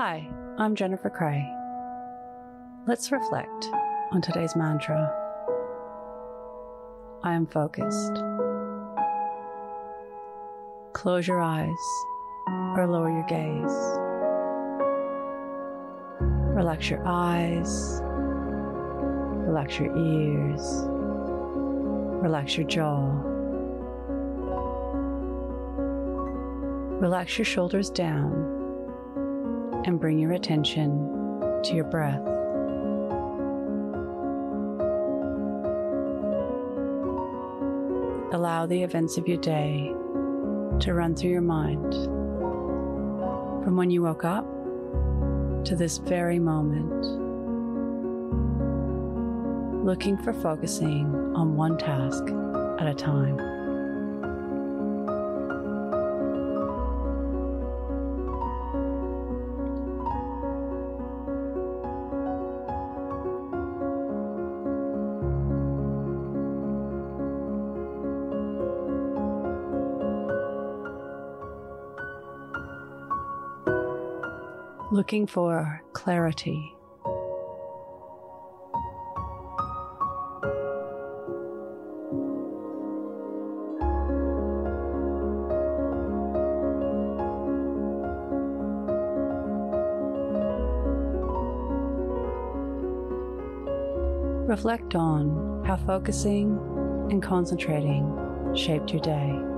Hi, I'm Jennifer Cray. Let's reflect on today's mantra. I am focused. Close your eyes or lower your gaze. Relax your eyes, relax your ears, relax your jaw. Relax your shoulders down and bring your attention to your breath. Allow the events of your day to run through your mind from when you woke up to this very moment, looking for focusing on one task at a time. Looking for clarity. Reflect on how focusing and concentrating shaped your day.